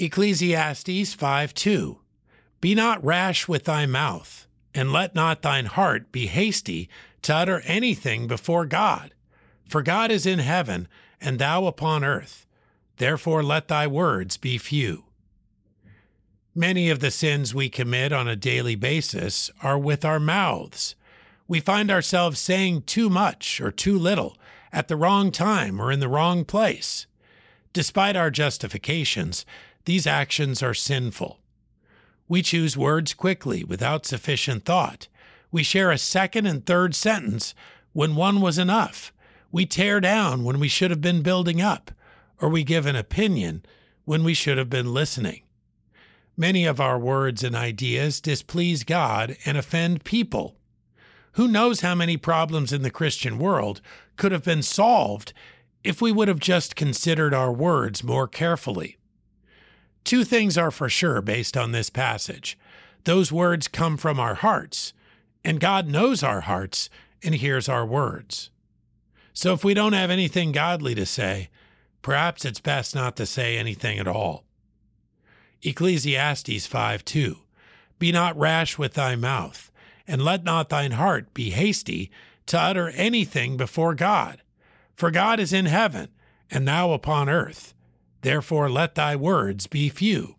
Ecclesiastes 5 2. Be not rash with thy mouth, and let not thine heart be hasty to utter anything before God. For God is in heaven, and thou upon earth. Therefore let thy words be few. Many of the sins we commit on a daily basis are with our mouths. We find ourselves saying too much or too little at the wrong time or in the wrong place. Despite our justifications, these actions are sinful. We choose words quickly without sufficient thought. We share a second and third sentence when one was enough. We tear down when we should have been building up, or we give an opinion when we should have been listening. Many of our words and ideas displease God and offend people. Who knows how many problems in the Christian world could have been solved if we would have just considered our words more carefully? Two things are for sure based on this passage. Those words come from our hearts, and God knows our hearts and hears our words. So if we don't have anything godly to say, perhaps it's best not to say anything at all. Ecclesiastes 5 2. Be not rash with thy mouth, and let not thine heart be hasty to utter anything before God. For God is in heaven, and thou upon earth. Therefore let thy words be few.